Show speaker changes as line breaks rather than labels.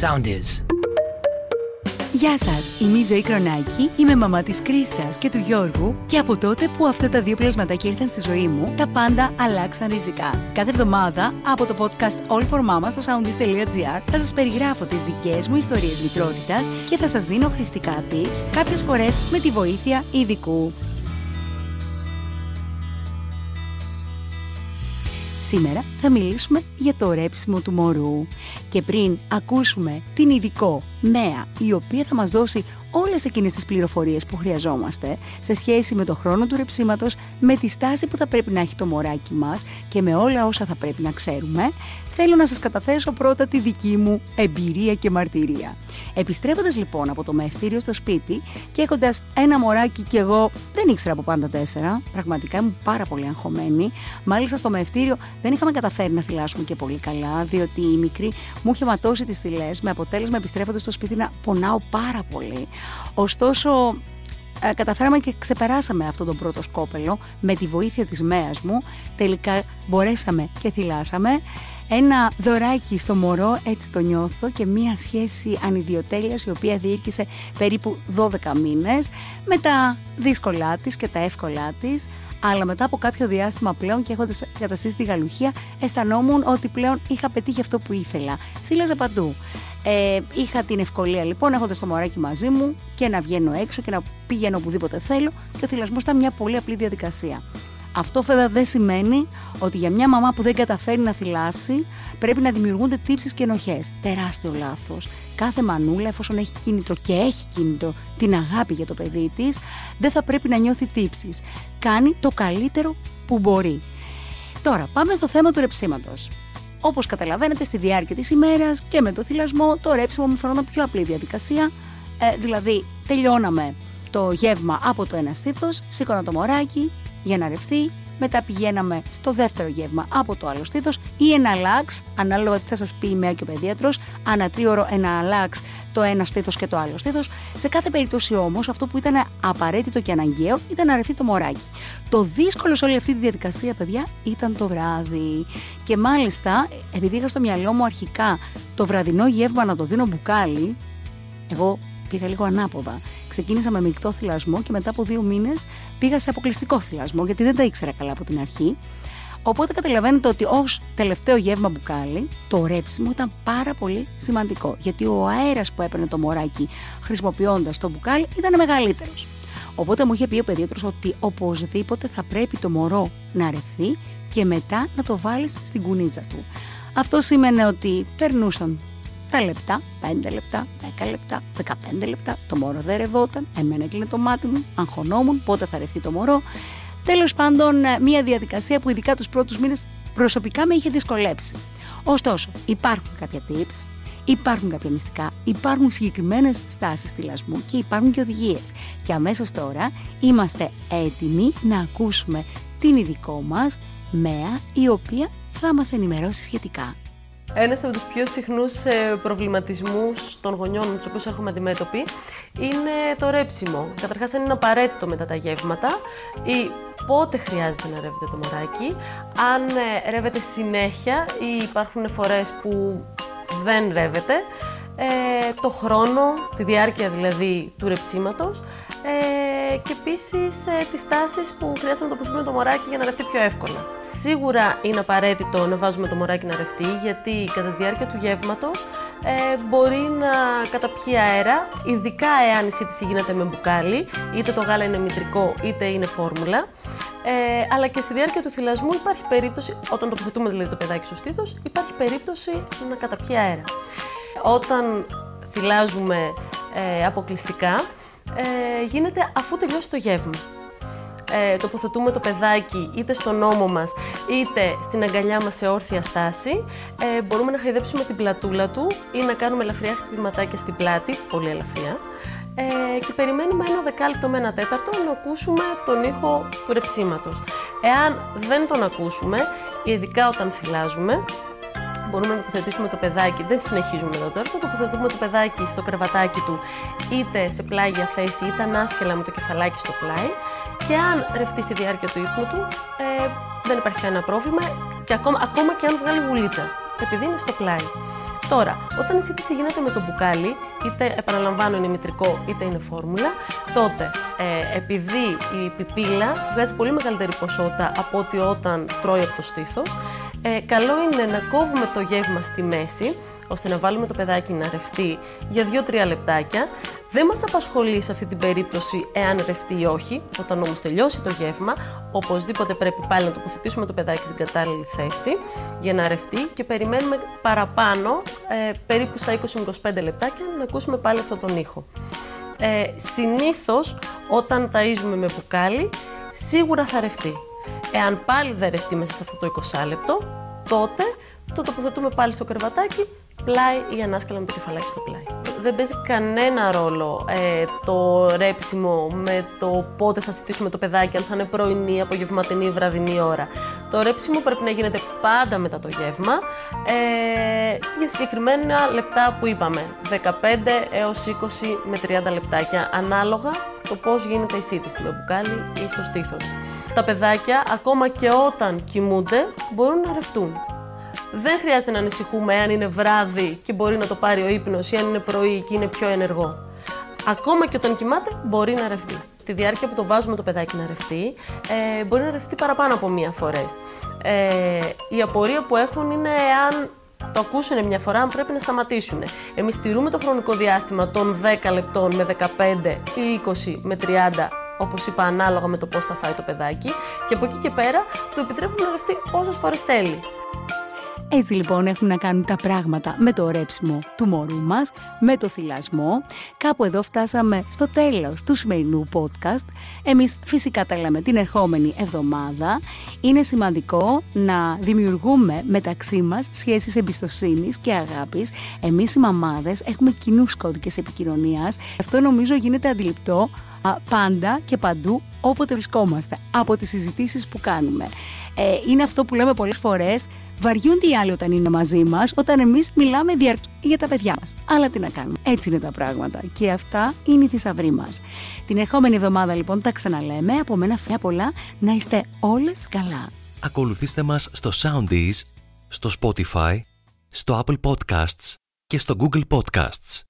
Sound is.
Γεια σας, είμαι η Ζωή Κρονάκη, είμαι μαμά της Κρίστας και του Γιώργου και από τότε που αυτά τα δύο πλασματάκια ήρθαν στη ζωή μου, τα πάντα αλλάξαν ριζικά. Κάθε εβδομάδα από το podcast All for Mama στο soundist.gr θα σας περιγράφω τις δικές μου ιστορίες μητρότητα και θα σας δίνω χρηστικά tips, κάποιες φορές με τη βοήθεια ειδικού. Σήμερα θα μιλήσουμε για το ρέψιμο του μωρού. Και πριν ακούσουμε την ειδικό Μέα, η οποία θα μας δώσει όλες εκείνες τις πληροφορίες που χρειαζόμαστε σε σχέση με το χρόνο του ρεψίματος, με τη στάση που θα πρέπει να έχει το μωράκι μας και με όλα όσα θα πρέπει να ξέρουμε, θέλω να σας καταθέσω πρώτα τη δική μου εμπειρία και μαρτυρία. Επιστρέφοντας λοιπόν από το μευτήριο στο σπίτι και έχοντας ένα μωράκι και εγώ δεν ήξερα από πάντα τέσσερα, πραγματικά ήμουν πάρα πολύ αγχωμένη. Μάλιστα στο μευτήριο δεν είχαμε καταφέρει να θυλάσουμε και πολύ καλά, διότι η μικρή μου είχε ματώσει τις θυλές με αποτέλεσμα επιστρέφοντας στο σπίτι να πονάω πάρα πολύ. Ωστόσο, ε, καταφέραμε και ξεπεράσαμε αυτό τον πρώτο σκόπελο με τη βοήθεια της μέας μου. Τελικά μπορέσαμε και θυλάσαμε ένα δωράκι στο μωρό, έτσι το νιώθω, και μία σχέση ανιδιοτέλειας η οποία διήρκησε περίπου 12 μήνες με τα δύσκολά της και τα εύκολά της, αλλά μετά από κάποιο διάστημα πλέον και έχοντας καταστήσει τη γαλουχία αισθανόμουν ότι πλέον είχα πετύχει αυτό που ήθελα. Φίλαζα παντού. Ε, είχα την ευκολία λοιπόν έχοντας το μωράκι μαζί μου και να βγαίνω έξω και να πηγαίνω οπουδήποτε θέλω και ο θυλασμός ήταν μια πολύ απλή διαδικασία. Αυτό βέβαια δεν σημαίνει ότι για μια μαμά που δεν καταφέρει να θυλάσει πρέπει να δημιουργούνται τύψεις και ενοχές. Τεράστιο λάθος. Κάθε μανούλα εφόσον έχει κίνητρο και έχει κίνητρο την αγάπη για το παιδί της δεν θα πρέπει να νιώθει τύψεις. Κάνει το καλύτερο που μπορεί. Τώρα πάμε στο θέμα του ρεψίματος. Όπως καταλαβαίνετε, στη διάρκεια της ημέρας και με το θυλασμό, το ρέψιμο μου φαινόταν πιο απλή διαδικασία. Ε, δηλαδή, τελειώναμε το γεύμα από το ένα στήθος, σήκωνα το μωράκι, για να ρευθεί. Μετά πηγαίναμε στο δεύτερο γεύμα από το άλλο στήθος ή ένα λάξ, ανάλογα τι θα σας πει η ΜΕΑ και ο παιδίατρο, ανά τρίωρο ένα λάξ το ένα στήθος και το άλλο στήθος. Σε κάθε περίπτωση όμως, αυτό που ήταν απαραίτητο και αναγκαίο ήταν να ρευθεί το μωράκι. Το δύσκολο σε όλη αυτή τη διαδικασία, παιδιά, ήταν το βράδυ. Και μάλιστα, επειδή είχα στο μυαλό μου αρχικά το βραδινό γεύμα να το δίνω μπουκάλι, εγώ πήγα λίγο ανάποδα. Ξεκίνησα με μεικτό θυλασμό και μετά από δύο μήνες πήγα σε αποκλειστικό θυλασμό, γιατί δεν τα ήξερα καλά από την αρχή. Οπότε καταλαβαίνετε ότι ως τελευταίο γεύμα μπουκάλι, το ρέψιμο ήταν πάρα πολύ σημαντικό. Γιατί ο αέρας που έπαιρνε το μωράκι χρησιμοποιώντας το μπουκάλι ήταν μεγαλύτερος. Οπότε μου είχε πει ο παιδίατρο ότι οπωσδήποτε θα πρέπει το μωρό να ρευθεί και μετά να το βάλεις στην κουνίτσα του. Αυτό σήμαινε ότι περνούσαν τα λεπτά, 5 λεπτά, 10 λεπτά, 15 λεπτά. Το μωρό δεν ρευόταν. Εμένα έκλεινε το μάτι μου, αγχωνόμουν πότε θα ρευτεί το μωρό. Τέλος πάντων, ε, μια διαδικασία που ειδικά τους πρώτους μήνες προσωπικά με είχε δυσκολέψει. Ωστόσο, υπάρχουν κάποια tips, υπάρχουν κάποια μυστικά, υπάρχουν συγκεκριμένες στάσεις θυλασμού και υπάρχουν και οδηγίες. Και αμέσως τώρα είμαστε έτοιμοι να ακούσουμε την ειδικό μας ΜΕΑ, η οποία θα μας ενημερώσει σχετικά.
Ένας από τους πιο συχνούς ε, προβληματισμούς των γονιών με τους οποίους έχουμε αντιμέτωποι είναι το ρέψιμο. Καταρχάς αν είναι απαραίτητο μετά τα γεύματα ή πότε χρειάζεται να ρεύεται το μωράκι, αν ε, ρεύεται συνέχεια ή υπάρχουν φορές που δεν ρεύεται, ε, το χρόνο, τη διάρκεια δηλαδή του ρεψίματος ε, και επίσης ε, τις τάσεις που χρειάζεται να τοποθετούμε το μωράκι για να ρευτεί πιο εύκολα. Σίγουρα είναι απαραίτητο να βάζουμε το μωράκι να ρευτεί, γιατί κατά τη διάρκεια του γεύματος ε, μπορεί να καταπιεί αέρα, ειδικά εάν η σύντηση γίνεται με μπουκάλι, είτε το γάλα είναι μητρικό είτε είναι φόρμουλα. Ε, αλλά και στη διάρκεια του θυλασμού υπάρχει περίπτωση, όταν τοποθετούμε δηλαδή το παιδάκι στο στήθος, υπάρχει περίπτωση να καταπιεί αέρα. Όταν θυλάζουμε ε, αποκλειστικά, ε, γίνεται αφού τελειώσει το γεύμα. Ε, τοποθετούμε το παιδάκι είτε στον ώμο μας είτε στην αγκαλιά μας σε όρθια στάση. Ε, μπορούμε να χαϊδέψουμε την πλατούλα του ή να κάνουμε ελαφριά χτυπηματάκια στην πλάτη, πολύ ελαφριά. Ε, και περιμένουμε ένα δεκάλεπτο με ένα τέταρτο να ακούσουμε τον ήχο του ρεψίματος. Εάν δεν τον ακούσουμε, ειδικά όταν θυλάζουμε, μπορούμε να τοποθετήσουμε το παιδάκι, δεν συνεχίζουμε εδώ τώρα, θα τοποθετούμε το παιδάκι στο κρεβατάκι του είτε σε πλάγια θέση είτε ανάσκελα με το κεφαλάκι στο πλάι. Και αν ρευτεί στη διάρκεια του ύπνου του ε, δεν υπάρχει κανένα πρόβλημα. Και ακόμα, ακόμα και αν βγάλει γουλίτσα επειδή είναι στο πλάι. Τώρα, όταν η σύντηση γίνεται με το μπουκάλι, είτε επαναλαμβάνω είναι μητρικό είτε είναι φόρμουλα, τότε ε, επειδή η πιπίλα βγάζει πολύ μεγαλύτερη ποσότητα από ότι όταν τρώει από το στήθος, ε, καλό είναι να κόβουμε το γεύμα στη μέση, ώστε να βάλουμε το παιδάκι να ρευτεί για 2-3 λεπτάκια. Δεν μας απασχολεί σε αυτή την περίπτωση εάν ρευτεί ή όχι. Όταν όμως τελειώσει το γεύμα, οπωσδήποτε πρέπει πάλι να τοποθετήσουμε το παιδάκι στην κατάλληλη θέση για να ρευτεί και περιμένουμε παραπάνω, ε, περίπου στα 20-25 λεπτάκια, να ακούσουμε πάλι αυτόν τον ήχο. Ε, συνήθως όταν ταΐζουμε με μπουκάλι, σίγουρα θα ρευτεί. Εάν πάλι δεν ρευτεί μέσα σε αυτό το 20 λεπτό, τότε το τοποθετούμε πάλι στο κρεβατάκι, πλάι ή ανάσκελα με το κεφαλάκι στο πλάι. Δεν παίζει κανένα ρόλο ε, το ρέψιμο με το πότε θα συζητήσουμε το παιδάκι, αν θα είναι πρωινή, απογευματινή, βραδινή ώρα. Το ρέψιμο πρέπει να γίνεται πάντα μετά το γεύμα ε, για συγκεκριμένα λεπτά που είπαμε, 15 έως 20 με 30 λεπτάκια, ανάλογα το πώς γίνεται η σύντηση, με μπουκάλι ή στο στήθος. Τα παιδάκια, ακόμα και όταν κοιμούνται, μπορούν να ρευτούν. Δεν χρειάζεται να ανησυχούμε αν είναι βράδυ και μπορεί να το πάρει ο ύπνος ή αν είναι πρωί και είναι πιο ενεργό. Ακόμα και όταν κοιμάται, μπορεί να ρευτεί. Στη διάρκεια που το βάζουμε το παιδάκι να ρευτεί, ε, μπορεί να ρευτεί παραπάνω από μία φορές. Ε, η απορία που έχουν είναι εάν το ακούσουν μια φορά, αν πρέπει να σταματήσουν. Εμείς τηρούμε το χρονικό διάστημα των 10 λεπτών με 15 ή 20 με 30 όπως είπα ανάλογα με το πώς θα φάει το παιδάκι και από εκεί και πέρα του επιτρέπουμε να ρευτεί όσες φορές θέλει.
Έτσι λοιπόν έχουν να κάνουν τα πράγματα με το ρέψιμο του μωρού μας, με το θυλασμό. Κάπου εδώ φτάσαμε στο τέλος του σημερινού podcast. Εμείς φυσικά τα λέμε την ερχόμενη εβδομάδα. Είναι σημαντικό να δημιουργούμε μεταξύ μας σχέσεις εμπιστοσύνης και αγάπης. Εμείς οι μαμάδες έχουμε κοινούς κώδικες επικοινωνίας. Αυτό νομίζω γίνεται αντιληπτό πάντα και παντού όποτε βρισκόμαστε από τις συζητήσεις που κάνουμε. Ε, είναι αυτό που λέμε πολλές φορές, βαριούνται οι άλλοι όταν είναι μαζί μας, όταν εμείς μιλάμε διαρκώς για τα παιδιά μας. Αλλά τι να κάνουμε, έτσι είναι τα πράγματα και αυτά είναι η θησαυρή μας. Την ερχόμενη εβδομάδα λοιπόν τα ξαναλέμε, από μένα φέα πολλά, να είστε όλες καλά.
Ακολουθήστε μας στο Soundees, στο Spotify, στο Apple Podcasts και στο Google Podcasts.